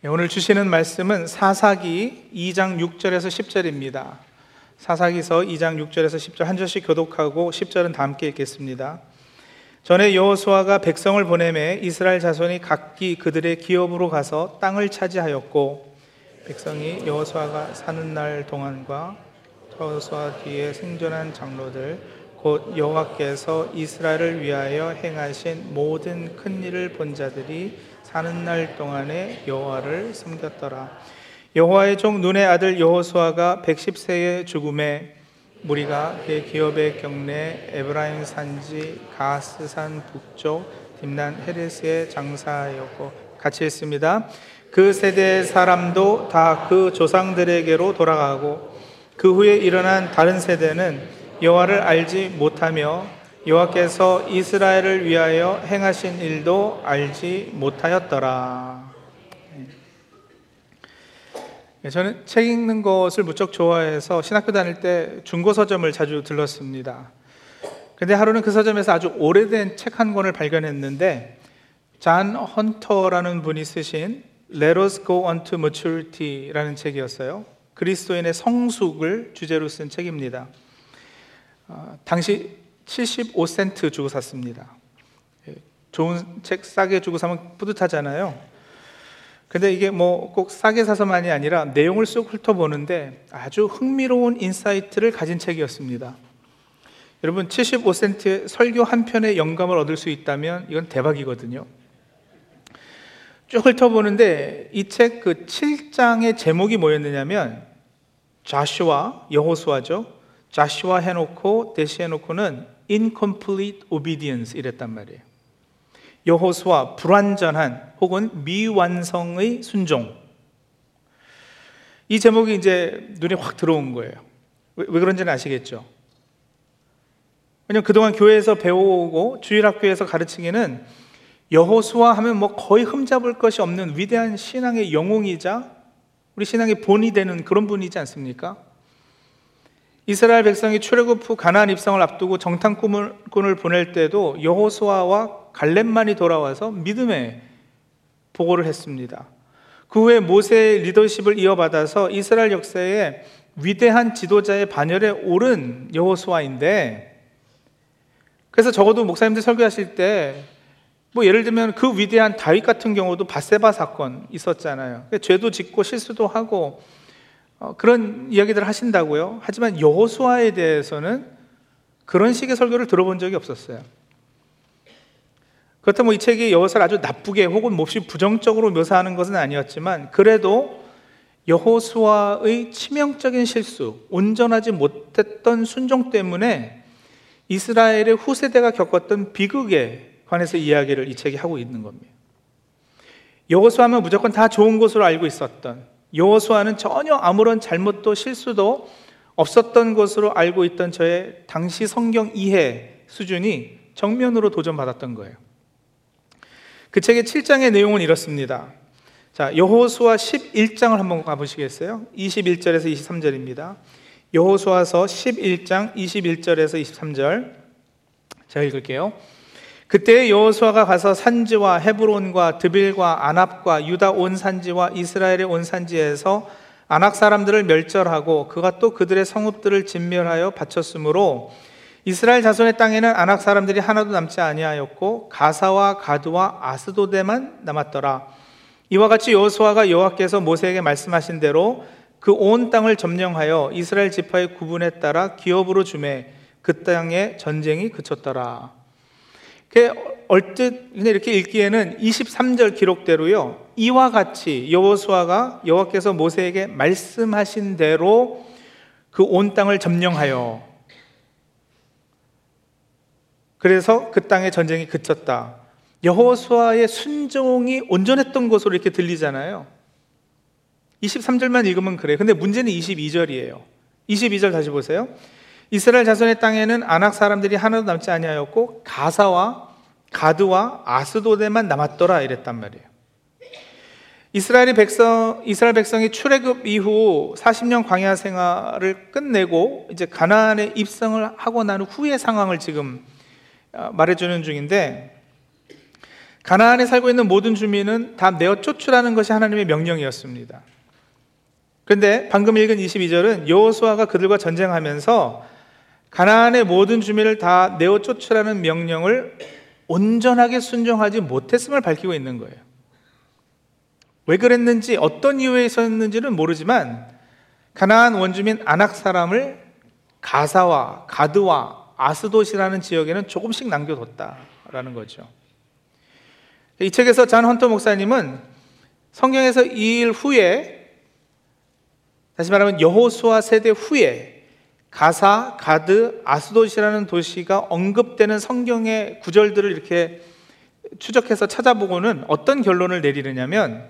네, 오늘 주시는 말씀은 사사기 2장 6절에서 10절입니다. 사사기서 2장 6절에서 10절 한 절씩 교독하고 10절은 다 함께 읽겠습니다. 전에 여호수아가 백성을 보내매 이스라엘 자손이 각기 그들의 기업으로 가서 땅을 차지하였고 백성이 여호수아가 사는 날 동안과 여호수아 뒤에 생존한 장로들 곧 여호와께서 이스라엘을 위하여 행하신 모든 큰 일을 본 자들이 사는 날 동안에 여호와를 섬겼더라. 여호와의 종 눈의 아들 여호수아가 110세의 죽음에 무리가 그의 기업의 경내 에브라임 산지 가스산 북쪽 딥난 헤레스에 장사하였고 같이 했습니다. 그 세대의 사람도 다 그 조상들에게로 돌아가고 그 후에 일어난 다른 세대는 여호와를 알지 못하며 여호와께서 이스라엘을 위하여 행하신 일도 알지 못하였더라. 네, 저는 책 읽는 것을 무척 좋아해서 신학교 다닐 때 중고 서점을 자주 들렀습니다. 근데 하루는 그 서점에서 아주 오래된 책 한 권을 발견했는데 잔 헌터라는 분이 쓰신 Let Us Go On to Maturity라는 책이었어요. 그리스도인의 성숙을 주제로 쓴 책입니다. 어, 당시 75센트 주고 샀습니다. 예, 좋은 책 싸게 주고 사면 뿌듯하잖아요. 근데 이게 뭐 꼭 싸게 사서만이 아니라 내용을 쑥 훑어보는데 아주 흥미로운 insight를 가진 책이었습니다. 여러분 75센트 설교 한 편의 영감을 얻을 수 있다면 이건 대박이거든요. 쭉 훑어보는데 이 책 그 7장의 제목이 뭐였느냐면 자슈아 여호수아죠. 자슈아 해놓고 대시해놓고는 incomplete obedience 이랬단 말이에요. 여호수아 불완전한 혹은 미완성의 순종. 이 제목이 이제 눈에 확 들어온 거예요. 왜, 왜 그런지는 아시겠죠? 왜냐면 그동안 교회에서 배워오고 주일학교에서 가르치기는 여호수아 하면 뭐 거의 흠잡을 것이 없는 위대한 신앙의 영웅이자 우리 신앙의 본이 되는 그런 분이지 않습니까? 이스라엘 백성이 출애굽 후 가나안 입성을 앞두고 정탐꾼을 보낼 때도 여호수아와 갈렙만이 돌아와서 믿음의 보고를 했습니다. 그 후에 모세의 리더십을 이어받아서 이스라엘 역사에 위대한 지도자의 반열에 오른 여호수아인데 그래서 적어도 목사님들 설교하실 때 뭐 예를 들면 그 위대한 다윗 같은 경우도 바세바 사건 있었잖아요. 죄도 짓고 실수도 하고 어, 그런 이야기들을 하신다고요. 하지만 여호수아에 대해서는 그런 식의 설교를 들어본 적이 없었어요. 그렇다면 이 책이 여호수아를 아주 나쁘게 혹은 몹시 부정적으로 묘사하는 것은 아니었지만 그래도 여호수아의 치명적인 실수, 온전하지 못했던 순종 때문에 이스라엘의 후세대가 겪었던 비극에 관해서 이야기를 이 책이 하고 있는 겁니다. 여호수아면 무조건 다 좋은 것으로 알고 있었던 여호수아는 전혀 아무런 잘못도 실수도 없었던 것으로 알고 있던 저의 당시 성경 이해 수준이 정면으로 도전받았던 거예요. 그 책의 7장의 내용은 이렇습니다. 자, 여호수아 11장을 한번 가보시겠어요? 21절에서 23절입니다. 여호수아서 11장 21절에서 23절. 제가 읽을게요. 그때 여호수아가 가서 산지와 헤브론과 드빌과 아납과 유다 온 산지와 이스라엘의 온 산지에서 아낙 사람들을 멸절하고 그가 또 그들의 성읍들을 진멸하여 바쳤으므로 이스라엘 자손의 땅에는 아낙 사람들이 하나도 남지 아니하였고 가사와 가드와 아스도데만 남았더라. 이와 같이 여호수아가 여호와께서 모세에게 말씀하신 대로 그 온 땅을 점령하여 이스라엘 지파의 구분에 따라 기업으로 주매 그 땅에 전쟁이 그쳤더라. 얼뜻 이렇게 읽기에는 23절 기록대로요. 이와 같이 여호수아가 여호와께서 모세에게 말씀하신 대로 그 온 땅을 점령하여 그래서 그 땅의 전쟁이 그쳤다. 여호수아의 순종이 온전했던 것으로 이렇게 들리잖아요. 23절만 읽으면 그래. 근데 문제는 22절이에요. 22절 다시 보세요. 이스라엘 자손의 땅에는 아낙 사람들이 하나도 남지 아니하였고 가사와 가드와 아스도데만 남았더라 이랬단 말이에요. 이스라엘이 백성 이스라엘 백성이 출애굽 이후 40년 광야 생활을 끝내고 이제 가나안에 입성을 하고 난 후의 상황을 지금 어, 말해주는 중인데 가나안에 살고 있는 모든 주민은 다 내어 쫓으라는 것이 하나님의 명령이었습니다. 그런데 방금 읽은 22절은 여호수아가 그들과 전쟁하면서 가나안의 모든 주민을 다 내어 쫓으라는 명령을 온전하게 순종하지 못했음을 밝히고 있는 거예요. 왜 그랬는지 어떤 이유에 있었는지는 모르지만 가나안 원주민 아낙 사람을 가사와 가드와 아스돗이라는 지역에는 조금씩 남겨뒀다라는 거죠. 이 책에서 잔 헌터 목사님은 성경에서 이 일 후에 다시 말하면 여호수아 세대 후에 가사, 가드, 아스돗이라는 도시가 언급되는 성경의 구절들을 이렇게 추적해서 찾아보고는 어떤 결론을 내리느냐면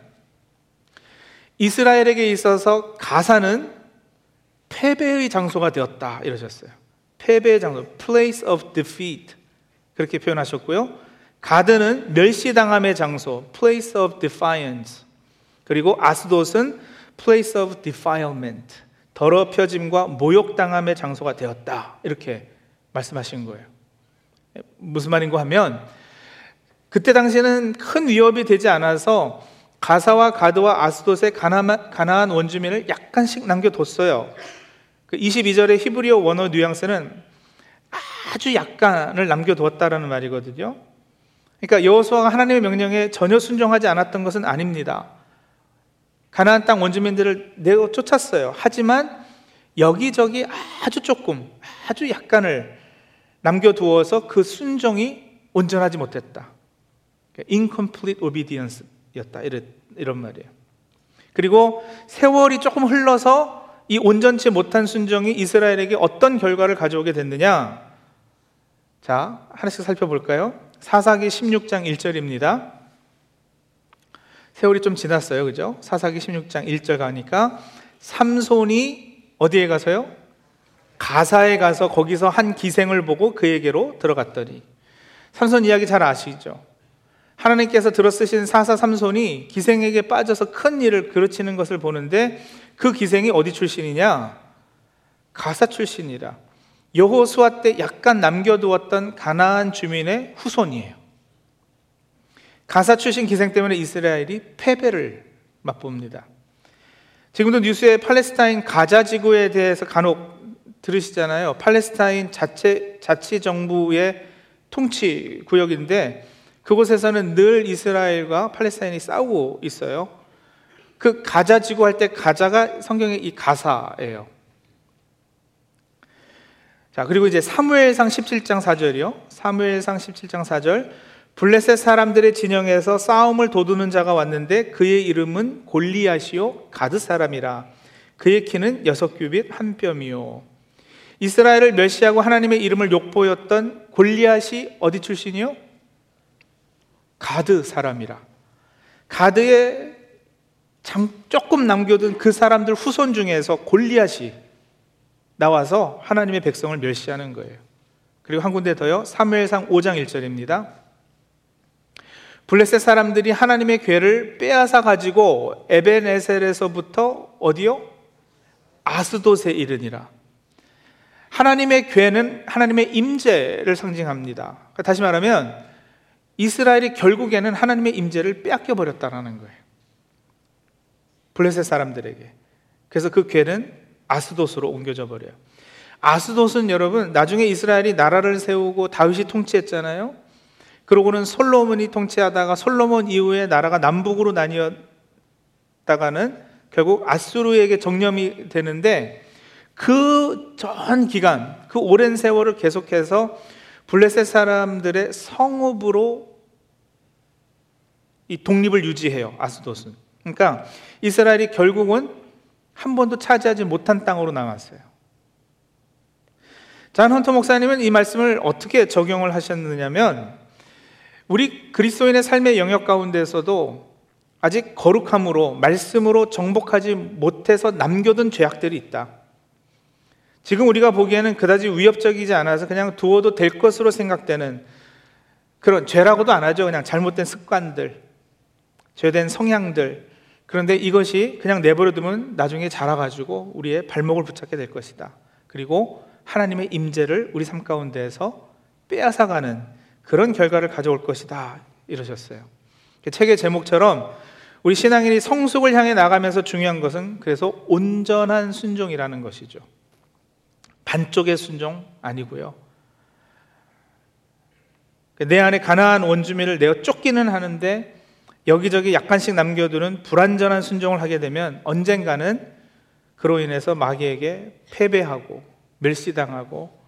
이스라엘에게 있어서 가사는 패배의 장소가 되었다 이러셨어요. 패배의 장소, place of defeat 그렇게 표현하셨고요. 가드는 멸시당함의 장소, place of defiance. 그리고 아스돗은 place of defilement. 더럽혀짐과 모욕당함의 장소가 되었다. 이렇게 말씀하신 거예요. 무슨 말인가 하면 그때 당시에는 큰 위협이 되지 않아서 가사와 가드와 아스돗의 가나안 원주민을 약간씩 남겨뒀어요. 그 22절의 히브리어 원어 뉘앙스는 아주 약간을 남겨두었다라는 말이거든요. 그러니까 여호수아가 하나님의 명령에 전혀 순종하지 않았던 것은 아닙니다. 가나안 땅 원주민들을 내어 쫓았어요. 하지만 여기저기 아주 조금, 아주 약간을 남겨두어서 그 순종이 온전하지 못했다. incomplete obedience였다. 이런, 말이에요. 그리고 세월이 조금 흘러서 이 온전치 못한 순종이 이스라엘에게 어떤 결과를 가져오게 됐느냐? 자, 하나씩 살펴볼까요? 사사기 16장 1절입니다. 세월이 좀 지났어요. 그죠? 사사기 16장 1절 가니까 삼손이 어디에 가서요? 가사에 가서 거기서 한 기생을 보고 그에게로 들어갔더니 삼손 이야기 잘 아시죠? 하나님께서 들어쓰신 사사 삼손이 기생에게 빠져서 큰 일을 그르치는 것을 보는데 그 기생이 어디 출신이냐? 가사 출신이라. 여호수아 때 약간 남겨두었던 가나안 주민의 후손이에요. 가사 출신 기생 때문에 이스라엘이 패배를 맛봅니다. 지금도 뉴스에 팔레스타인 가자 지구에 대해서 간혹 들으시잖아요. 팔레스타인 자체 자치 정부의 통치 구역인데 그곳에서는 늘 이스라엘과 팔레스타인이 싸우고 있어요. 그 가자 지구 할 때 가자가 성경의 이 가사예요. 자, 그리고 이제 사무엘상 17장 4절이요. 사무엘상 17장 4절. 블레셋 사람들의 진영에서 싸움을 도두는 자가 왔는데 그의 이름은 골리앗이요 가드 사람이라. 그의 키는 여섯 규빗 한 뼘이요. 이스라엘을 멸시하고 하나님의 이름을 욕보였던 골리앗이 어디 출신이요? 가드 사람이라. 가드에 조금 남겨둔 그 사람들 후손 중에서 골리앗이 나와서 하나님의 백성을 멸시하는 거예요. 그리고 한 군데 더요. 사무엘상 5장 1절입니다. 블레셋 사람들이 하나님의 괴를 빼앗아 가지고 에벤에셀에서부터 어디요? 아스돗에 이르니라. 하나님의 괴는 하나님의 임재를 상징합니다. 그러니까 다시 말하면 이스라엘이 결국에는 하나님의 임재를 빼앗겨 버렸다라는 거예요. 블레셋 사람들에게. 그래서 그 괴는 아스돗으로 옮겨져 버려요. 아스돗은 여러분 나중에 이스라엘이 나라를 세우고 다윗이 통치했잖아요. 그러고는 솔로몬이 통치하다가 솔로몬 이후에 나라가 남북으로 나뉘었다가는 결국 아수르에게 정념이 되는데 그 전 기간, 그 오랜 세월을 계속해서 블레셋 사람들의 성읍으로 이 독립을 유지해요. 아스돗은. 그러니까 이스라엘이 결국은 한 번도 차지하지 못한 땅으로 남았어요. 잔 헌터 목사님은 이 말씀을 어떻게 적용을 하셨느냐면 우리 그리스도인의 삶의 영역 가운데서도 아직 거룩함으로 말씀으로 정복하지 못해서 남겨둔 죄악들이 있다. 지금 우리가 보기에는 그다지 위협적이지 않아서 그냥 두어도 될 것으로 생각되는 그런 죄라고도 안 하죠. 그냥 잘못된 습관들, 죄된 성향들. 그런데 이것이 그냥 내버려두면 나중에 자라가지고 우리의 발목을 붙잡게 될 것이다. 그리고 하나님의 임재를 우리 삶 가운데에서 빼앗아가는 그런 결과를 가져올 것이다. 이러셨어요. 책의 제목처럼 우리 신앙인이 성숙을 향해 나가면서 중요한 것은 그래서 온전한 순종이라는 것이죠. 반쪽의 순종 아니고요. 내 안에 가나안 원주민을 내어 쫓기는 하는데 여기저기 약간씩 남겨두는 불완전한 순종을 하게 되면 언젠가는 그로 인해서 마귀에게 패배하고 멸시당하고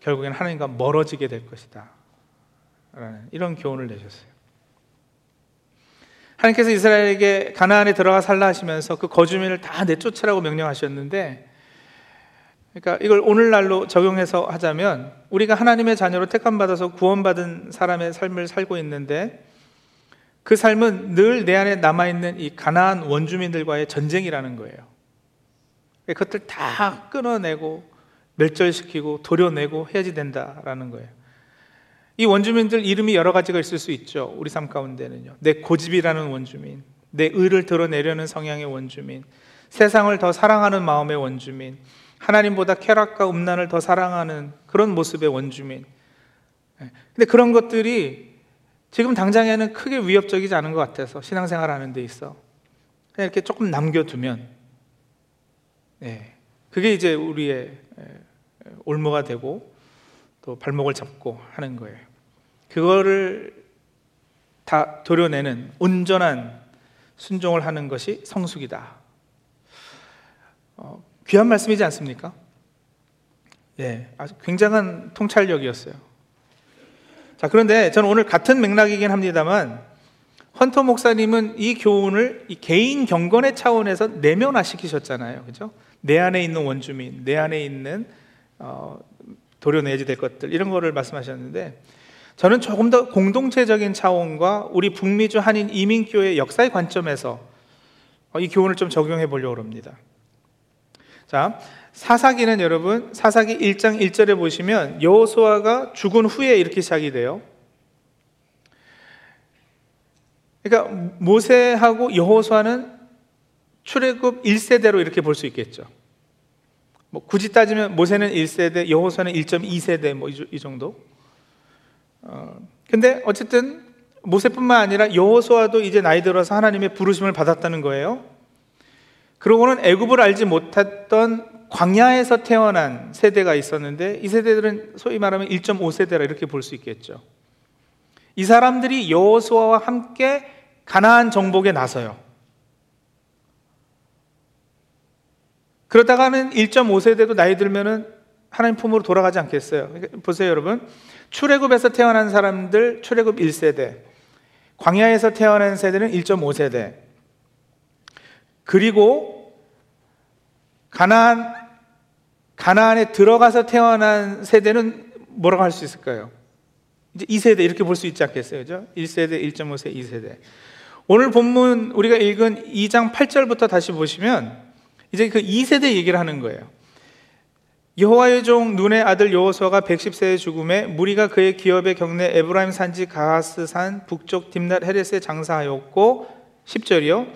결국엔 하나님과 멀어지게 될 것이다. 라는 이런 교훈을 내셨어요. 하나님께서 이스라엘에게 가나안에 들어가 살라 하시면서 그 거주민을 다 내쫓으라고 명령하셨는데 그러니까 이걸 오늘날로 적용해서 하자면 우리가 하나님의 자녀로 택함 받아서 구원받은 사람의 삶을 살고 있는데 그 삶은 늘 내 안에 남아 있는 이 가나안 원주민들과의 전쟁이라는 거예요. 그것들 다 끊어내고 멸절시키고 도려내고 해야지 된다라는 거예요. 이 원주민들 이름이 여러 가지가 있을 수 있죠. 우리 삶 가운데는요. 내 고집이라는 원주민, 내 의를 드러내려는 성향의 원주민, 세상을 더 사랑하는 마음의 원주민, 하나님보다 쾌락과 음란을 더 사랑하는 그런 모습의 원주민. 예. 근데 그런 것들이 지금 당장에는 크게 위협적이지 않은 것 같아서 신앙생활 하는 데 있어. 그냥 이렇게 조금 남겨두면, 네. 그게 이제 우리의 올무가 되고 또 발목을 잡고 하는 거예요. 그거를 다 도려내는 온전한 순종을 하는 것이 성숙이다. 어, 귀한 말씀이지 않습니까? 예, 아주 굉장한 통찰력이었어요. 자, 그런데 저는 오늘 같은 맥락이긴 합니다만, 헌터 목사님은 이 교훈을 이 개인 경건의 차원에서 내면화시키셨잖아요. 그죠? 내 안에 있는 원주민, 내 안에 있는 어, 도려내야지 될 것들 이런 거를 말씀하셨는데 저는 조금 더 공동체적인 차원과 우리 북미주 한인 이민교회 역사의 관점에서 어, 이 교훈을 좀 적용해 보려고 합니다. 자, 사사기는 여러분 사사기 1장 1절에 보시면 여호수아가 죽은 후에 이렇게 시작이 돼요. 그러니까 모세하고 여호수아는 출애굽 1세대로 이렇게 볼 수 있겠죠. 뭐 굳이 따지면 모세는 1세대, 여호수아는 1.2세대 뭐 이 정도. 어, 근데 어쨌든 모세뿐만 아니라 여호수아도 이제 나이 들어서 하나님의 부르심을 받았다는 거예요. 그러고는 애굽을 알지 못했던 광야에서 태어난 세대가 있었는데 이 세대들은 소위 말하면 1.5세대라 이렇게 볼 수 있겠죠. 이 사람들이 여호수아와 함께 가나안 정복에 나서요. 그러다가는 1.5세대도 나이 들면은 하나님 품으로 돌아가지 않겠어요. 그러니까 보세요, 여러분. 출애굽에서 태어난 사람들 출애굽 1세대. 광야에서 태어난 세대는 1.5세대. 그리고 가나안 가나안에 들어가서 태어난 세대는 뭐라고 할 수 있을까요? 이제 2세대 이렇게 볼 수 있지 않겠어요? 그죠? 1세대, 1.5세, 2세대. 오늘 본문 우리가 읽은 2장 8절부터 다시 보시면 이제 그 2세대 얘기를 하는 거예요. 여호와의 종 눈의 아들 여호수아가 110세의 죽음에 무리가 그의 기업의 경내 에브라임 산지 가하스산 북쪽 딥낫 헤레스에 장사하였고 10절이요.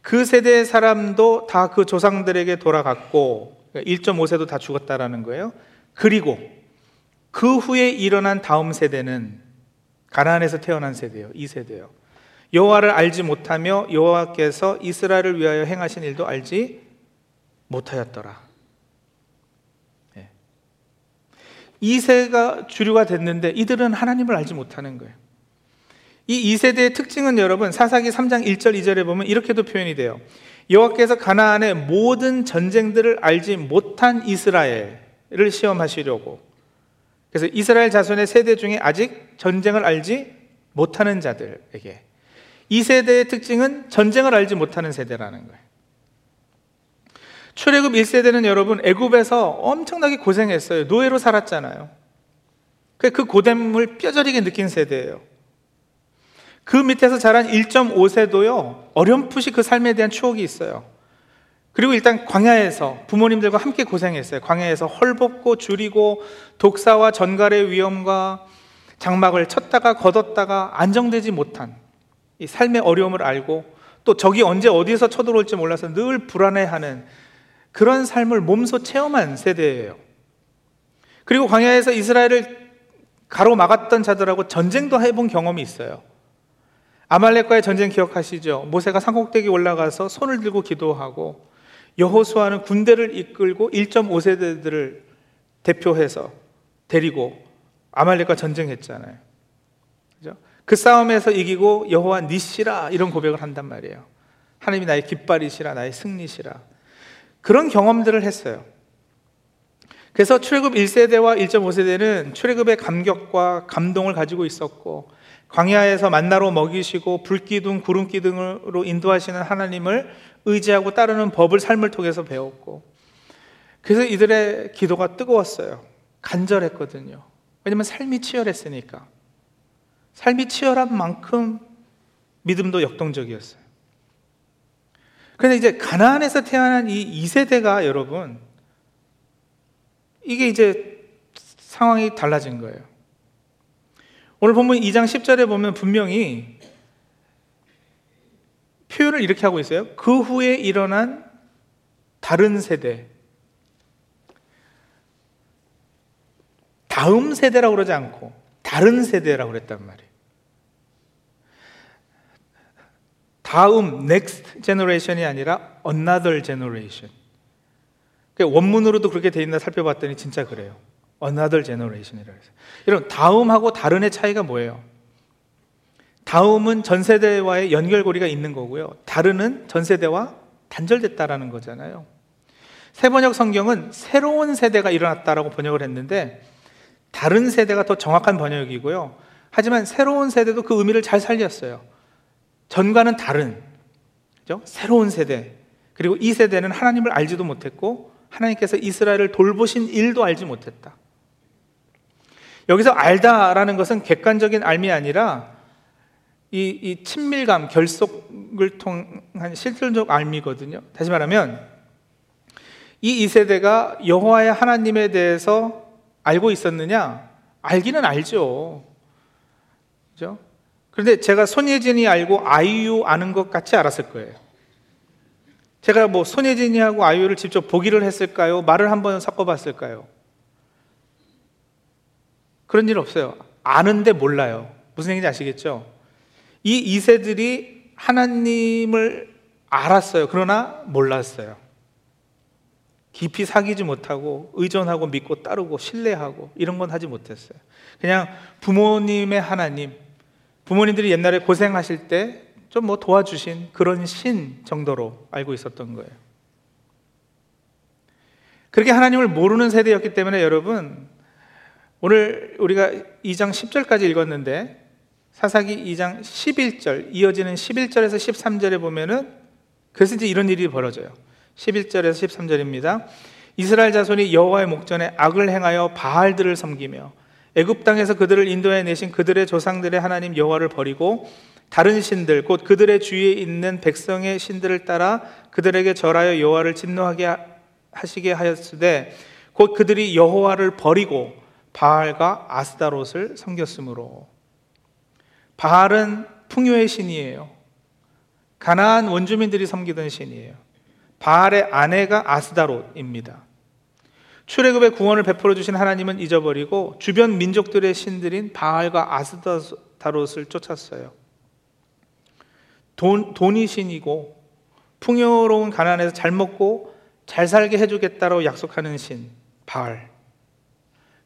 그 세대의 사람도 다 그 조상들에게 돌아갔고 1.5세도 그러니까 다 죽었다라는 거예요. 그리고 그 후에 일어난 다음 세대는 가나안에서 태어난 세대예요. 2세대요. 여호와를 알지 못하며 여호와께서 이스라엘을 위하여 행하신 일도 알지 못하였더라. 예. 이세가 주류가 됐는데 이들은 하나님을 알지 못하는 거예요. 이 2세대의 특징은 여러분 사사기 3장 1절 2절에 보면 이렇게도 표현이 돼요. 여호와께서 가나안의 모든 전쟁들을 알지 못한 이스라엘을 시험하시려고 그래서 이스라엘 자손의 세대 중에 아직 전쟁을 알지 못하는 자들에게 이 세대의 특징은 전쟁을 알지 못하는 세대라는 거예요. 출애굽 1세대는 여러분 애굽에서 엄청나게 고생했어요. 노예로 살았잖아요. 그, 그 고됨을 뼈저리게 느낀 세대예요. 그 밑에서 자란 1.5세도요. 어렴풋이 그 삶에 대한 추억이 있어요. 그리고 일단 광야에서 부모님들과 함께 고생했어요. 광야에서 헐벗고 줄이고 독사와 전갈의 위험과 장막을 쳤다가 걷었다가 안정되지 못한 이 삶의 어려움을 알고 또 적이 언제 어디에서 쳐들어올지 몰라서 늘 불안해하는 그런 삶을 몸소 체험한 세대예요. 그리고 광야에서 이스라엘을 가로막았던 자들하고 전쟁도 해본 경험이 있어요. 아말렉과의 전쟁 기억하시죠? 모세가 산꼭대기 올라가서 손을 들고 기도하고 여호수아는 군대를 이끌고 1.5세대들을 대표해서 데리고 아말렉과 전쟁했잖아요. 그죠? 그 싸움에서 이기고 여호와 니시라 이런 고백을 한단 말이에요. 하나님이 나의 깃발이시라 나의 승리시라 그런 경험들을 했어요. 그래서 출애굽 1세대와 1.5세대는 출애굽의 감격과 감동을 가지고 있었고 광야에서 만나로 먹이시고 불기둥 구름기둥으로 인도하시는 하나님을 의지하고 따르는 법을 삶을 통해서 배웠고 그래서 이들의 기도가 뜨거웠어요. 간절했거든요. 왜냐면 삶이 치열했으니까. 삶이 치열한 만큼 믿음도 역동적이었어요. 그런데 이제 가나안에서 태어난 이 2세대가 여러분 이게 이제 상황이 달라진 거예요. 오늘 본문 2장 10절에 보면 분명히 표현을 이렇게 하고 있어요. 그 후에 일어난 다른 세대. 다음 세대라고 그러지 않고 다른 세대라고 그랬단 말이에요. 다음 next generation이 아니라 another generation. 원문으로도 그렇게 돼 있나 살펴봤더니 진짜 그래요. another generation이라고 해서. 여러분, 다음하고 다른의 차이가 뭐예요? 다음은 전 세대와의 연결고리가 있는 거고요. 다른은 전 세대와 단절됐다라는 거잖아요. 세번역 성경은 새로운 세대가 일어났다라고 번역을 했는데 다른 세대가 더 정확한 번역이고요. 하지만 새로운 세대도 그 의미를 잘 살렸어요. 전과는 다른 그죠? 새로운 세대. 그리고 이 세대는 하나님을 알지도 못했고 하나님께서 이스라엘을 돌보신 일도 알지 못했다. 여기서 알다라는 것은 객관적인 알미 아니라 이, 이 친밀감, 결속을 통한 실질적 알미거든요. 다시 말하면 이 2세대가 여호와의 하나님에 대해서 알고 있었느냐? 알기는 알죠. 그죠? 그런데 제가 손예진이 알고 아이유 아는 것 같이 알았을 거예요. 제가 뭐 손예진이하고 아이유를 직접 보기를 했을까요? 말을 한번 섞어봤을까요? 그런 일 없어요. 아는데 몰라요. 무슨 얘기인지 아시겠죠? 이 2세들이 하나님을 알았어요. 그러나 몰랐어요. 깊이 사귀지 못하고 의존하고 믿고 따르고 신뢰하고 이런 건 하지 못했어요. 그냥 부모님의 하나님, 부모님들이 옛날에 고생하실 때 좀 뭐 도와주신 그런 신 정도로 알고 있었던 거예요. 그렇게 하나님을 모르는 세대였기 때문에 여러분, 오늘 우리가 2장 10절까지 읽었는데 사사기 2장 11절 이어지는 11절에서 13절에 보면은 그래서 이제 이런 일이 벌어져요. 11절에서 13절입니다. 이스라엘 자손이 여호와의 목전에 악을 행하여 바알들을 섬기며 애굽 땅에서 그들을 인도해 내신 그들의 조상들의 하나님 여호와를 버리고 다른 신들 곧 그들의 주위에 있는 백성의 신들을 따라 그들에게 절하여 여호와를 진노하게 하시게 하였으되 곧 그들이 여호와를 버리고 바알과 아스다롯을 섬겼으므로 바알은 풍요의 신이에요. 가나안 원주민들이 섬기던 신이에요. 바알의 아내가 아스다롯입니다. 출애굽의 구원을 베풀어 주신 하나님은 잊어버리고 주변 민족들의 신들인 바알과 아스다롯을 쫓았어요. 돈, 돈이 신이고 풍요로운 가난에서 잘 먹고 잘 살게 해주겠다고 약속하는 신 바알.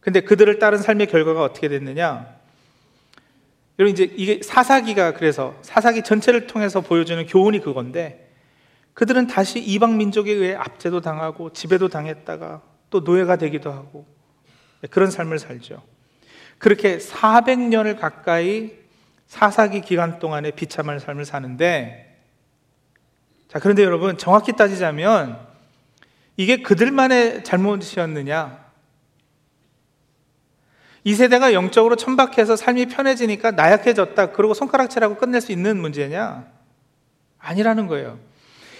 근데 그들을 따른 삶의 결과가 어떻게 됐느냐? 여러분 이제 이게 사사기가 그래서 사사기 전체를 통해서 보여주는 교훈이 그건데 그들은 다시 이방 민족에 의해 압제도 당하고 지배도 당했다가 또 노예가 되기도 하고 그런 삶을 살죠. 그렇게 400년을 가까이 사사기 기간 동안에 비참한 삶을 사는데 자, 그런데 여러분 정확히 따지자면 이게 그들만의 잘못이었느냐? 이 세대가 영적으로 천박해서 삶이 편해지니까 나약해졌다. 그러고 손가락질하고 끝낼 수 있는 문제냐? 아니라는 거예요.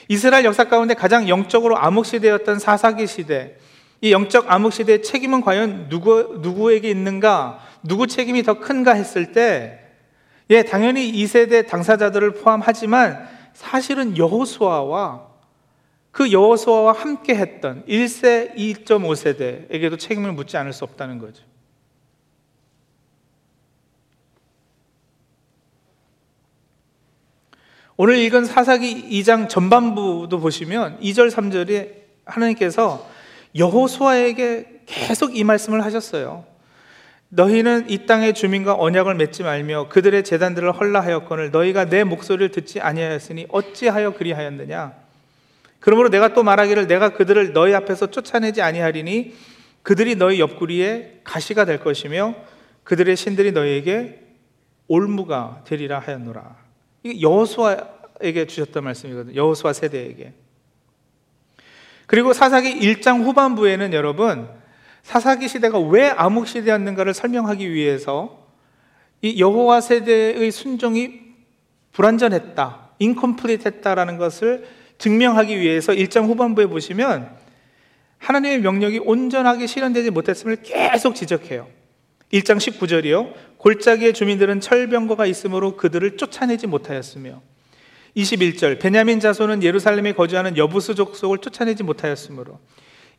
이스라엘 역사 가운데 가장 영적으로 암흑 시대였던 사사기 시대. 이 영적 암흑 시대의 책임은 과연 누구, 누구에게 있는가? 누구 책임이 더 큰가 했을 때, 예, 당연히 이 세대 당사자들을 포함하지만 사실은 여호수아와 그 여호수아와 함께 했던 1세 2.5세대에게도 책임을 묻지 않을 수 없다는 거죠. 오늘 읽은 사사기 2장 전반부도 보시면 2절 3절에 하나님께서 여호수아에게 계속 이 말씀을 하셨어요. 너희는 이 땅의 주민과 언약을 맺지 말며 그들의 재단들을 헐라하였거늘 너희가 내 목소리를 듣지 아니하였으니 어찌하여 그리하였느냐 그러므로 내가 또 말하기를 내가 그들을 너희 앞에서 쫓아내지 아니하리니 그들이 너희 옆구리에 가시가 될 것이며 그들의 신들이 너희에게 올무가 되리라 하였노라. 이게 여호수아에게 주셨던 말씀이거든요. 여호수아 세대에게. 그리고 사사기 1장 후반부에는 여러분 사사기 시대가 왜 암흑 시대였는가를 설명하기 위해서 이 여호와 세대의 순종이 불완전했다, 인컴플리트했다라는 것을 증명하기 위해서 1장 후반부에 보시면 하나님의 명령이 온전하게 실현되지 못했음을 계속 지적해요. 1장 19절이요. 골짜기의 주민들은 철병거가 있으므로 그들을 쫓아내지 못하였으며 21절 베냐민 자손은 예루살렘에 거주하는 여부수 족속을 쫓아내지 못하였으므로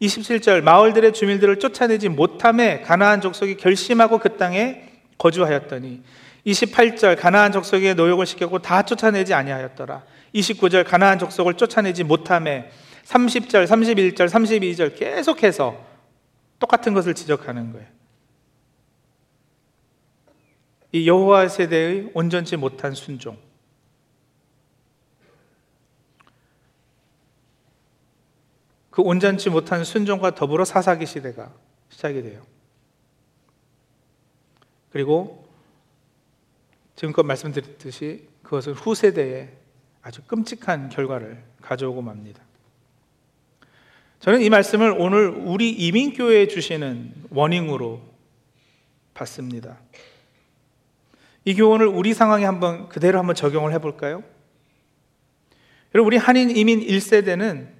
27절 마을들의 주민들을 쫓아내지 못함에 가나안 족속이 결심하고 그 땅에 거주하였더니 28절 가나안 족속에 노역을 시켰고 다 쫓아내지 아니하였더라 29절 가나안 족속을 쫓아내지 못함에 30절, 31절, 32절 계속해서 똑같은 것을 지적하는 거예요. 이 여호와 세대의 온전치 못한 순종. 그 온전치 못한 순종과 더불어 사사기 시대가 시작이 돼요. 그리고 지금껏 말씀드렸듯이 그것은 후세대에 아주 끔찍한 결과를 가져오고 맙니다. 저는 이 말씀을 오늘 우리 이민교회에 주시는 원인으로 봤습니다. 이 교훈을 우리 상황에 한번 그대로 한번 적용을 해볼까요? 여러분, 우리 한인 이민 1세대는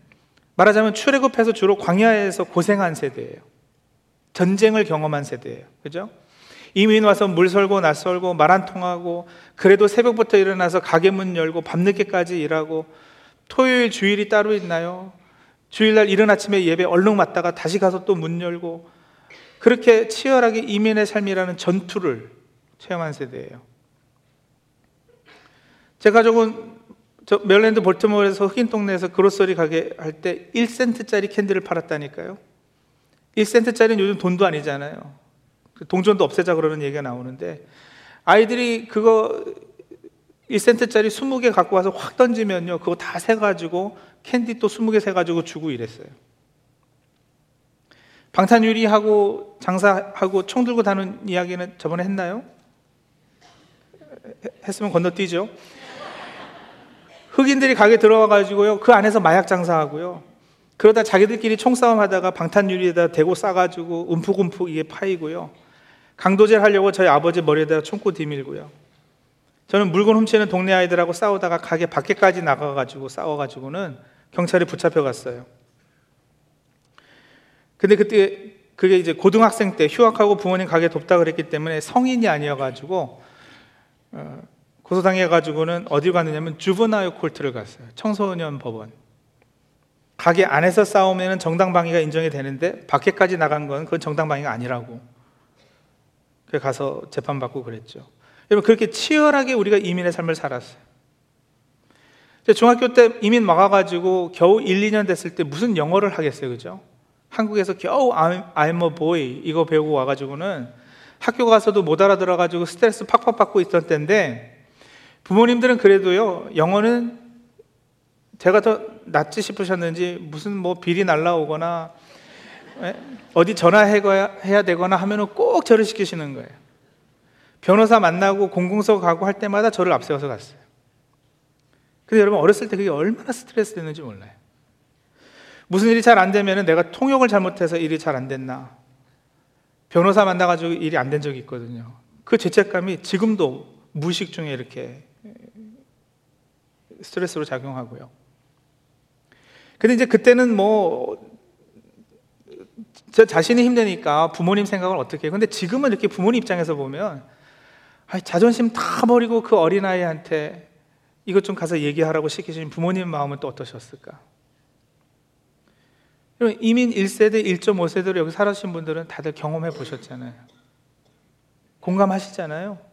말하자면 출애굽해서 주로 광야에서 고생한 세대예요. 전쟁을 경험한 세대예요. 그죠? 이민 와서 물 설고 낯 설고 말 안 통하고 그래도 새벽부터 일어나서 가게 문 열고 밤늦게까지 일하고 토요일 주일이 따로 있나요? 주일날 이른 아침에 예배 얼른 왔다가 다시 가서 또 문 열고 그렇게 치열하게 이민의 삶이라는 전투를 체험한 세대예요. 제 가족은 저 메릴랜드 볼티모어에서 흑인 동네에서 grocery 가게 할 때 1센트짜리 캔디를을 팔았다니까요. 1센트짜리는 요즘 돈도 아니잖아요. 그 동전도 없애자 그러는 얘기가 나오는데 아이들이 그거 1센트짜리 20개 갖고 와서 확 던지면요. 그거 다 세가지고 캔디 또 20개 세가지고 주고 이랬어요. 방탄유리하고 장사하고 총 들고 다닌 이야기는 저번에 했나요? 했으면 건너뛰죠. 흑인들이 가게 들어와 가지고요. 그 안에서 마약 장사하고요. 그러다 자기들끼리 총싸움 하다가 방탄유리에다 대고 싸가지고 움푹움푹 이게 파이고요. 강도질 하려고 저희 아버지 머리에다 총구 뒤밀고요. 저는 물건 훔치는 동네 아이들하고 싸우다가 가게 밖에까지 나가가지고 싸워가지고는 경찰에 붙잡혀 갔어요. 근데 그때 그게 이제 고등학생 때 휴학하고 부모님 가게 돕다 그랬기 때문에 성인이 아니어가지고 어, 고소당해 가지고는 어디 갔느냐면 주브나이 콜트를 갔어요. 청소년 법원. 가게 안에서 싸우면 정당 방위가 인정이 되는데 밖에까지 나간 건 그건 정당 방위가 아니라고. 그 가서 재판 받고 그랬죠. 여러분 그렇게 치열하게 우리가 이민의 삶을 살았어요. 중학교 때 이민 와가지고 겨우 1, 2년 됐을 때 무슨 영어를 하겠어요, 그죠? 한국에서 겨우 I'm, I'm a boy 이거 배우고 와가지고는 학교 가서도 못 알아들어가지고 스트레스 팍팍 받고 있던 때인데 부모님들은 그래도요 영어는 제가 더 낫지 싶으셨는지 무슨 뭐 비리 날라오거나 예? 어디 전화해야 되거나 하면은 꼭 저를 시키시는 거예요. 변호사 만나고 공공서 가고 할 때마다 저를 앞세워서 갔어요. 근데 여러분 어렸을 때 그게 얼마나 스트레스 됐는지 몰라요. 무슨 일이 잘 안 되면 내가 통역을 잘못해서 일이 잘 안 됐나. 변호사 만나가지고 일이 안 된 적이 있거든요. 그 죄책감이 지금도 무의식 중에 이렇게 스트레스로 작용하고요. 근데 이제 그때는 뭐, 저 자신이 힘드니까 부모님 생각을 어떻게 해요? 근데 지금은 이렇게 부모님 입장에서 보면, 자존심 다 버리고 그 어린아이한테 이것 좀 가서 얘기하라고 시키신 부모님 마음은 또 어떠셨을까? 이민 1세대, 1.5세대로 여기 살아신 분들은 다들 경험해 보셨잖아요. 공감하시잖아요.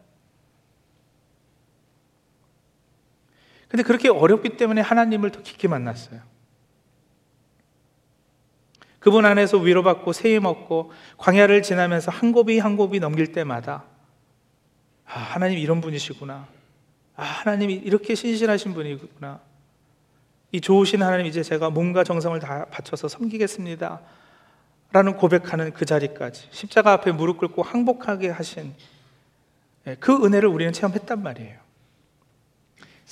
근데 그렇게 어렵기 때문에 하나님을 더 깊이 만났어요. 그분 안에서 위로받고 세임 얻고 광야를 지나면서 한 곱이 한 곱이 넘길 때마다 아, 하나님 이런 분이시구나. 아, 하나님이 이렇게 신실하신 분이구나. 이 좋으신 하나님 이제 제가 몸과 정성을 다 바쳐서 섬기겠습니다. 라는 고백하는 그 자리까지 십자가 앞에 무릎 꿇고 항복하게 하신 예, 그 은혜를 우리는 체험했단 말이에요.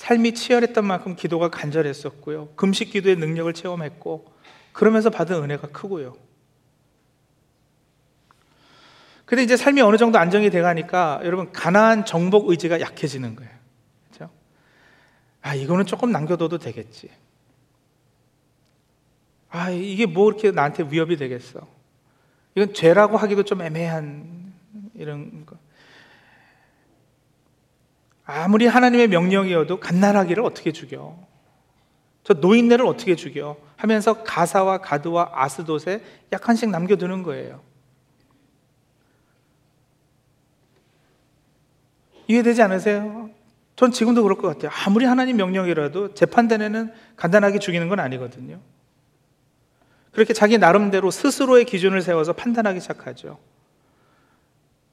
삶이 치열했던 만큼 기도가 간절했었고요. 금식 기도의 능력을 체험했고 그러면서 받은 은혜가 크고요. 근데 이제 삶이 어느 정도 안정이 돼 가니까 여러분 가난한 정복 의지가 약해지는 거예요. 그렇죠? 아, 이거는 조금 남겨둬도 되겠지. 아, 이게 뭐 이렇게 나한테 위협이 되겠어. 이건 죄라고 하기도 좀 애매한 이런 거. 아무리 하나님의 명령이어도 갓난아기를 어떻게 죽여? 저 노인네를 어떻게 죽여? 하면서 가사와 가드와 아스돗에 약한씩 남겨두는 거예요. 이해되지 않으세요? 전 지금도 그럴 것 같아요. 아무리 하나님 명령이라도 재판단에는 간단하게 죽이는 건 아니거든요. 그렇게 자기 나름대로 스스로의 기준을 세워서 판단하기 시작하죠.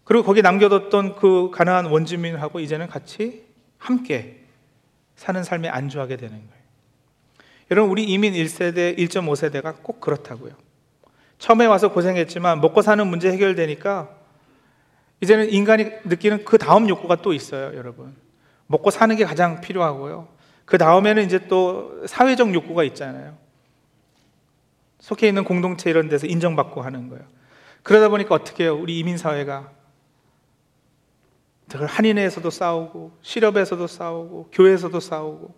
그리고 거기 남겨뒀던 그 가난한 원주민하고 이제는 같이 함께 사는 삶에 안주하게 되는 거예요. 여러분, 우리 이민 1세대, 1.5세대가 꼭 그렇다고요. 처음에 와서 고생했지만 먹고 사는 문제 해결되니까 이제는 인간이 느끼는 그 다음 욕구가 또 있어요, 여러분. 먹고 사는 게 가장 필요하고요. 그 다음에는 이제 또 사회적 욕구가 있잖아요. 속해 있는 공동체 이런 데서 인정받고 하는 거예요. 그러다 보니까 어떻게 해요? 우리 이민사회가 한인회에서도 싸우고, 실업에서도 싸우고, 교회에서도 싸우고.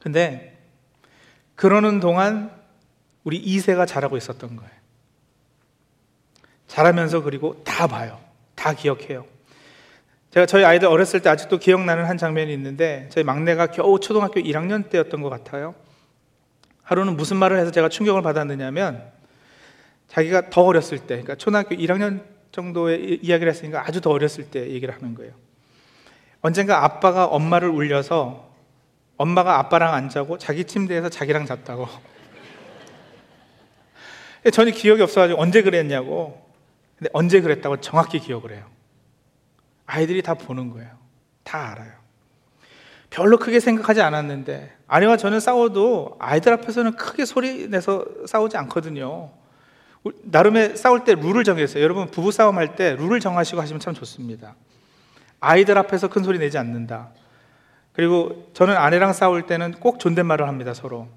근데 그러는 동안 우리 2세가 자라고 있었던 거예요. 자라면서 그리고 다 봐요. 다 기억해요. 제가 저희 아이들 어렸을 때 아직도 기억나는 한 장면이 있는데 저희 막내가 겨우 초등학교 1학년 때였던 것 같아요. 하루는 무슨 말을 해서 제가 충격을 받았느냐면 자기가 더 어렸을 때, 그러니까 초등학교 1학년 정도의 이야기를 했으니까 아주 더 어렸을 때 얘기를 하는 거예요. 언젠가 아빠가 엄마를 울려서 엄마가 아빠랑 안 자고 자기 침대에서 자기랑 잤다고. 저는 기억이 없어가지고 언제 그랬냐고. 근데 언제 그랬다고 정확히 기억을 해요. 아이들이 다 보는 거예요. 다 알아요. 별로 크게 생각하지 않았는데 아내와 저는 싸워도 아이들 앞에서는 크게 소리 내서 싸우지 않거든요. 나름의 싸울 때 룰을 정했어요. 여러분 부부 싸움 할 때 룰을 정하시고 하시면 참 좋습니다. 아이들 앞에서 큰 소리 내지 않는다. 그리고 저는 아내랑 싸울 때는 꼭 존댓말을 합니다, 서로.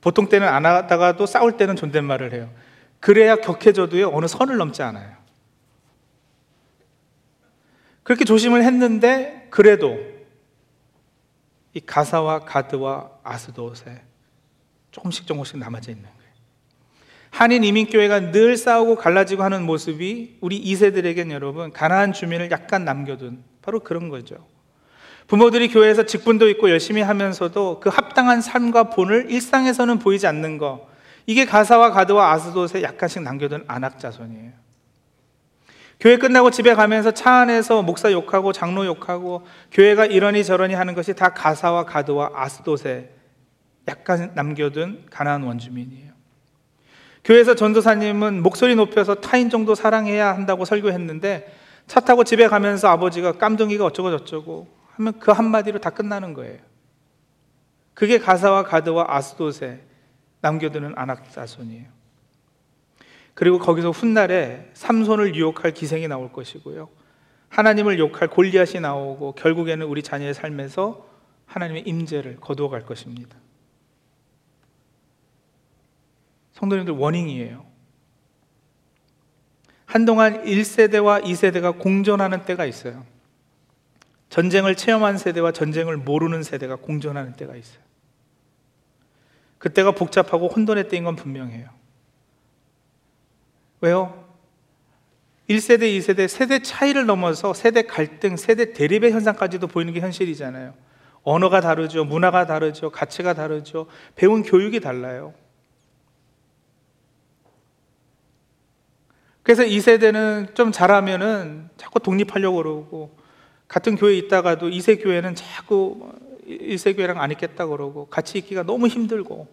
보통 때는 안 하다가도 싸울 때는 존댓말을 해요. 그래야 격해져도요, 어느 선을 넘지 않아요. 그렇게 조심을 했는데, 그래도 이 가사와 가드와 아스도세 조금씩 조금씩 남아져 있는. 한인 이민교회가 늘 싸우고 갈라지고 하는 모습이 우리 2세들에겐 여러분, 가난한 주민을 약간 남겨둔 바로 그런 거죠. 부모들이 교회에서 직분도 있고 열심히 하면서도 그 합당한 삶과 본을 일상에서는 보이지 않는 거. 이게 가사와 가드와 아스돗에 약간씩 남겨둔 안악자손이에요. 교회 끝나고 집에 가면서 차 안에서 목사 욕하고 장로 욕하고 교회가 이러니 저러니 하는 것이 다 가사와 가드와 아스돗에 약간 남겨둔 가난한 원주민이에요. 교회에서 전도사님은 목소리 높여서 타인 정도 사랑해야 한다고 설교했는데 차 타고 집에 가면서 아버지가 깜둥이가 어쩌고 저쩌고 하면 그 한마디로 다 끝나는 거예요. 그게 가사와 가드와 아스돗에 남겨두는 안악자손이에요. 그리고 거기서 훗날에 삼손을 유혹할 기생이 나올 것이고요. 하나님을 욕할 골리앗이 나오고 결국에는 우리 자녀의 삶에서 하나님의 임재를 거두어 갈 것입니다. 성도님들 워닝이에요. 한동안 1세대와 2세대가 공존하는 때가 있어요. 전쟁을 체험한 세대와 전쟁을 모르는 세대가 공존하는 때가 있어요. 그때가 복잡하고 혼돈의 때인 건 분명해요. 왜요? 1세대, 2세대, 세대 차이를 넘어서 세대 갈등, 세대 대립의 현상까지도 보이는 게 현실이잖아요. 언어가 다르죠. 문화가 다르죠. 가치가 다르죠. 배운 교육이 달라요. 그래서 2세대는 좀 잘하면은 자꾸 독립하려고 그러고 같은 교회에 있다가도 2세 교회는 자꾸 1세 교회랑 안 있겠다 그러고 같이 있기가 너무 힘들고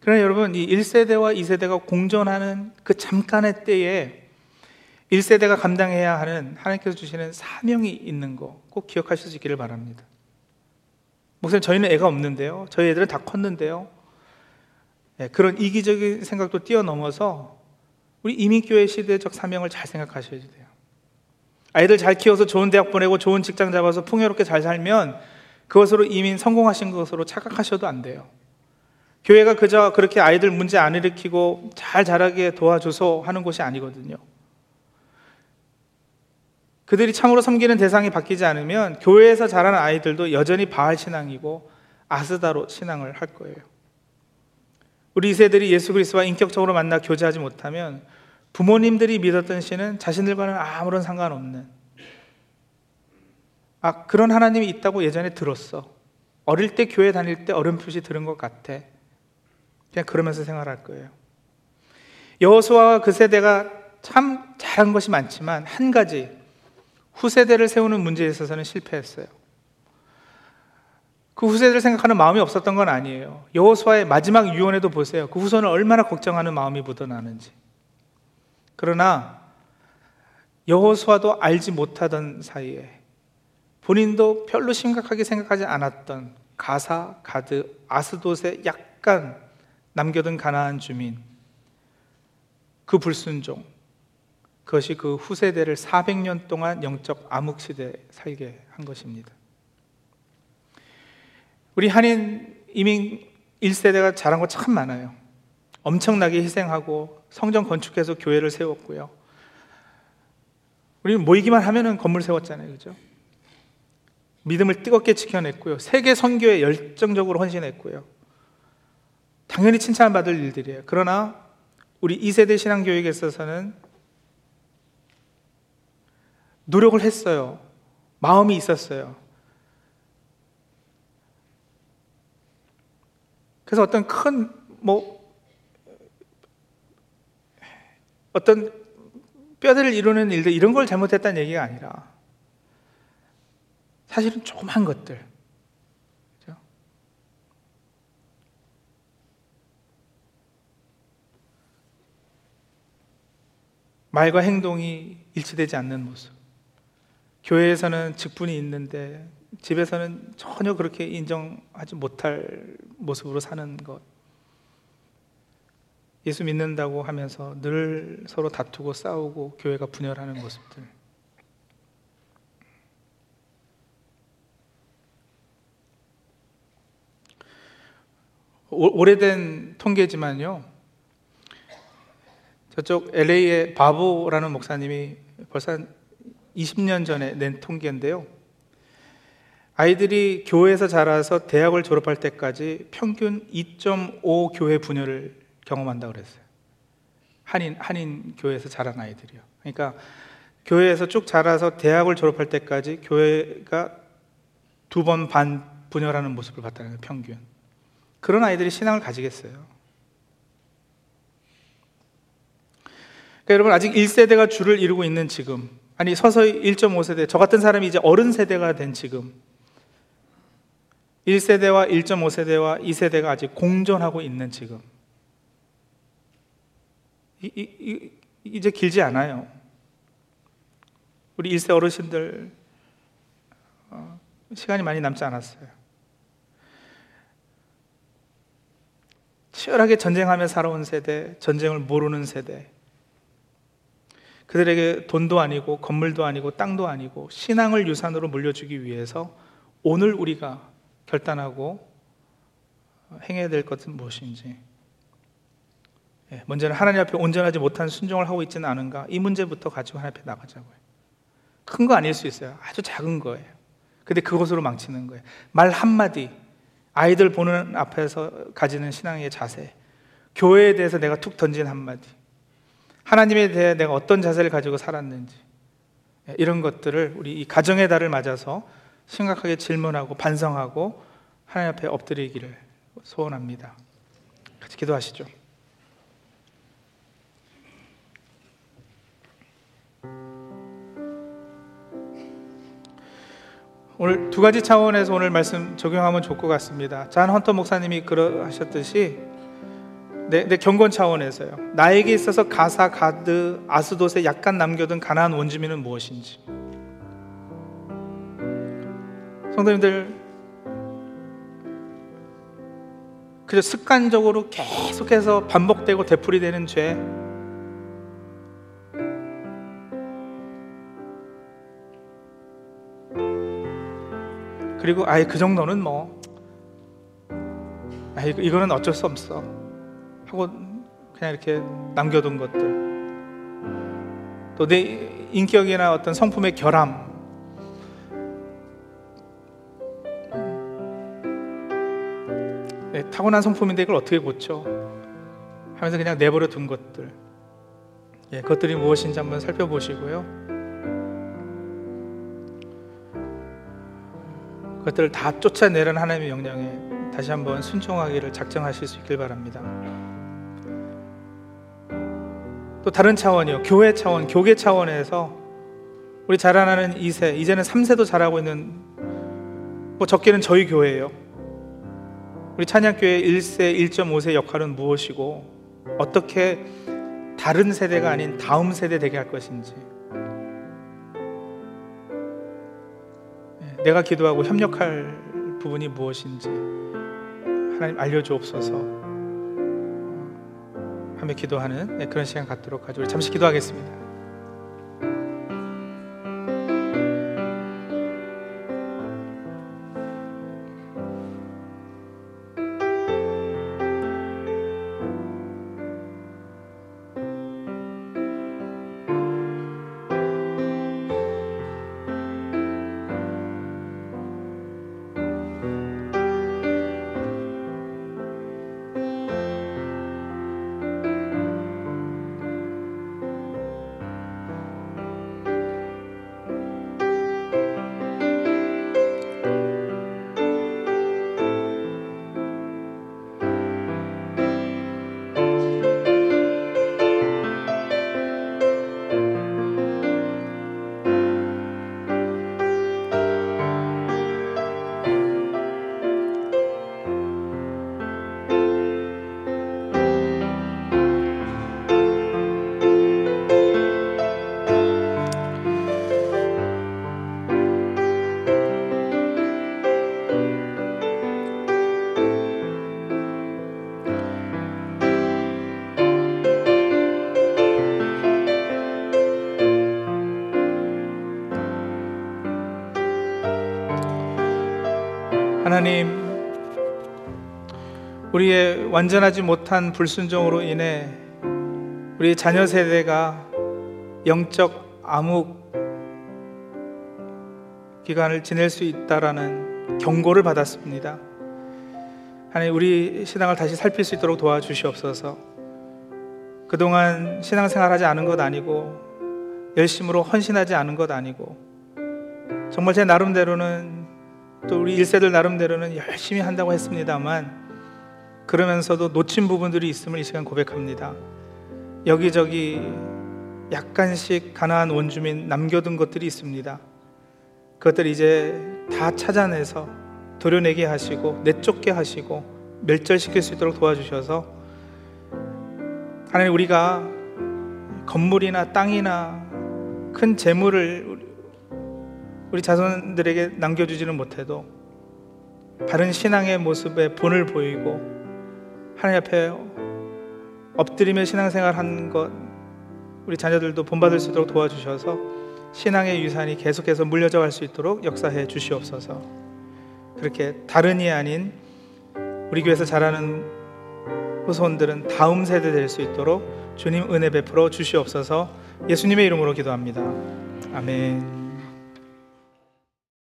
그러나 여러분 이 1세대와 2세대가 공존하는 그 잠깐의 때에 1세대가 감당해야 하는 하나님께서 주시는 사명이 있는 거 꼭 기억하실 수 있기를 바랍니다. 목사님 저희는 애가 없는데요. 저희 애들은 다 컸는데요. 네, 그런 이기적인 생각도 뛰어넘어서 우리 이민교회 시대적 사명을 잘 생각하셔야 돼요. 아이들 잘 키워서 좋은 대학 보내고 좋은 직장 잡아서 풍요롭게 잘 살면 그것으로 이민 성공하신 것으로 착각하셔도 안 돼요. 교회가 그저 그렇게 아이들 문제 안 일으키고 잘 자라게 도와줘서 하는 곳이 아니거든요. 그들이 참으로 섬기는 대상이 바뀌지 않으면 교회에서 자라는 아이들도 여전히 바알 신앙이고 아스다로 신앙을 할 거예요. 우리 세들이 예수 그리스도와 인격적으로 만나 교제하지 못하면 부모님들이 믿었던 신은 자신들과는 아무런 상관없는 아 그런 하나님이 있다고 예전에 들었어. 어릴 때 교회 다닐 때 어렴풋이 들은 것 같아. 그냥 그러면서 생활할 거예요. 여호수아와 그 세대가 참 잘한 것이 많지만 한 가지 후세대를 세우는 문제에 있어서는 실패했어요. 그 후세대를 생각하는 마음이 없었던 건 아니에요. 여호수아의 마지막 유언에도 보세요. 그 후손을 얼마나 걱정하는 마음이 묻어나는지. 그러나 여호수아도 알지 못하던 사이에 본인도 별로 심각하게 생각하지 않았던 가사, 가드, 아스돗에 약간 남겨둔 가나안 주민 그 불순종 그것이 그 후세대를 400년 동안 영적 암흑 시대에 살게 한 것입니다. 우리 한인 이민 1세대가 잘한 거 참 많아요. 엄청나게 희생하고 성전 건축해서 교회를 세웠고요. 우리는 모이기만 하면은 건물 세웠잖아요. 그죠? 믿음을 뜨겁게 지켜냈고요. 세계 선교에 열정적으로 헌신했고요. 당연히 칭찬받을 일들이에요. 그러나 우리 2세대 신앙 교육에 있어서는 노력을 했어요. 마음이 있었어요. 그래서 어떤 큰, 뭐, 어떤 뼈대를 이루는 일들, 이런 걸 잘못했다는 얘기가 아니라, 사실은 조그만 것들, 그렇죠? 말과 행동이 일치되지 않는 모습. 교회에서는 직분이 있는데 집에서는 전혀 그렇게 인정하지 못할 모습으로 사는 것. 예수 믿는다고 하면서 늘 서로 다투고 싸우고 교회가 분열하는 모습들. 오, 오래된 통계지만요. 저쪽 LA의 바보라는 목사님이 벌써 20년 전에 낸 통계인데요. 아이들이 교회에서 자라서 대학을 졸업할 때까지 평균 2.5 교회 분열을 경험한다고 그랬어요. 한인, 한인 교회에서 자란 아이들이요. 그러니까 교회에서 쭉 자라서 대학을 졸업할 때까지 교회가 두 번 반 분열하는 모습을 봤다는 거예요, 평균. 그런 아이들이 신앙을 가지겠어요. 그러니까 여러분, 아직 1세대가 줄을 이루고 있는 지금, 아니 서서히 1.5세대 저 같은 사람이 이제 어른 세대가 된 지금 1세대와 1.5세대와 2세대가 아직 공존하고 있는 지금. 이, 이, 이, 제 길지 않아요. 우리 1세 어르신들 어, 시간이 많이 남지 않았어요. 치열하게 전쟁하며 살아온 세대 전쟁을 모르는 세대. 그들에게 돈도 아니고 건물도 아니고 땅도 아니고 신앙을 유산으로 물려주기 위해서 오늘 우리가 결단하고 행해야 될 것은 무엇인지. 예, 먼저는 하나님 앞에 온전하지 못한 순종을 하고 있지는 않은가? 이 문제부터 가지고 하나님 앞에 나가자고요. 큰 거 아닐 수 있어요. 아주 작은 거예요. 근데 그것으로 망치는 거예요. 말 한마디 아이들 보는 앞에서 가지는 신앙의 자세 교회에 대해서 내가 툭 던진 한마디 하나님에 대해 내가 어떤 자세를 가지고 살았는지 예, 이런 것들을 우리 이 가정의 달을 맞아서 심각하게 질문하고 반성하고 하나님 앞에 엎드리기를 소원합니다. 같이 기도하시죠. 오늘 두 가지 차원에서 오늘 말씀 적용하면 좋을 것 같습니다. 잔 헌터 목사님이 그러하셨듯이 내, 내 경건 차원에서요. 나에게 있어서 가사, 가드, 아스돗에 약간 남겨둔 가나안 원주민은 무엇인지. 성도님들 그저 습관적으로 계속해서 반복되고 되풀이되는 죄. 그리고 아예 그 정도는 뭐 아, 이거는 어쩔 수 없어. 하고 그냥 이렇게 남겨둔 것들. 또 내 인격이나 어떤 성품의 결함 네, 타고난 성품인데 이걸 어떻게 고쳐 하면서 그냥 내버려 둔 것들 예, 그것들이 무엇인지 한번 살펴보시고요 그것들을 다 쫓아내는 하나님의 명령에 다시 한번 순종하기를 작정하실 수 있길 바랍니다. 또 다른 차원이요. 교회 차원, 교계 차원에서 우리 자라나는 2세, 이제는 3세도 자라고 있는 뭐 적게는 저희 교회예요. 우리 찬양교회 1세, 1.5세 역할은 무엇이고 어떻게 다른 세대가 아닌 다음 세대 되게 할 것인지 내가 기도하고 협력할 부분이 무엇인지 하나님 알려주옵소서 하며 기도하는 네, 그런 시간 갖도록 하죠. 우리 잠시 기도하겠습니다. 하나님, 우리의 완전하지 못한 불순종으로 인해 우리 자녀 세대가 영적 암흑 기간을 지낼 수 있다라는 경고를 받았습니다. 하나님, 우리 신앙을 다시 살필 수 있도록 도와주시옵소서. 그동안 신앙생활 하지 않은 것 아니고 열심으로 헌신하지 않은 것 아니고 정말 제 나름대로는 또 우리 1세들 나름대로는 열심히 한다고 했습니다만 그러면서도 놓친 부분들이 있음을 이 시간 고백합니다. 여기저기 약간씩 가나안 원주민 남겨둔 것들이 있습니다. 그것들 이제 다 찾아내서 도려내게 하시고 내쫓게 하시고 멸절시킬 수 있도록 도와주셔서 하나님 우리가 건물이나 땅이나 큰 재물을 우리 자손들에게 남겨주지는 못해도 바른 신앙의 모습에 본을 보이고 하나님 앞에 엎드리며 신앙생활 한것 우리 자녀들도 본받을 수 있도록 도와주셔서 신앙의 유산이 계속해서 물려져 갈 수 있도록 역사해 주시옵소서. 그렇게 다른이 아닌 우리 교회에서 자라는 후손들은 다음 세대 될 수 있도록 주님 은혜 베풀어 주시옵소서. 예수님의 이름으로 기도합니다. 아멘.